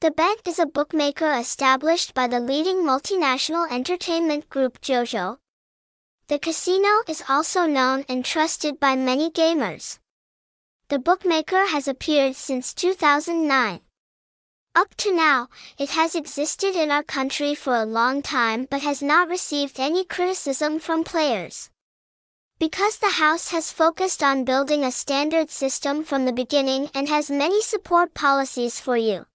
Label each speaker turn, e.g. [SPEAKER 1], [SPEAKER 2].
[SPEAKER 1] Thabet is a bookmaker established by the leading multinational entertainment group Jiuzhou. The casino is also known and trusted by many gamers. The bookmaker has appeared since 2009. Up to now, it has existed in our country for a long time but has not received any criticism from players. Because the house has focused on building a standard system from the beginning and has many support policies for you.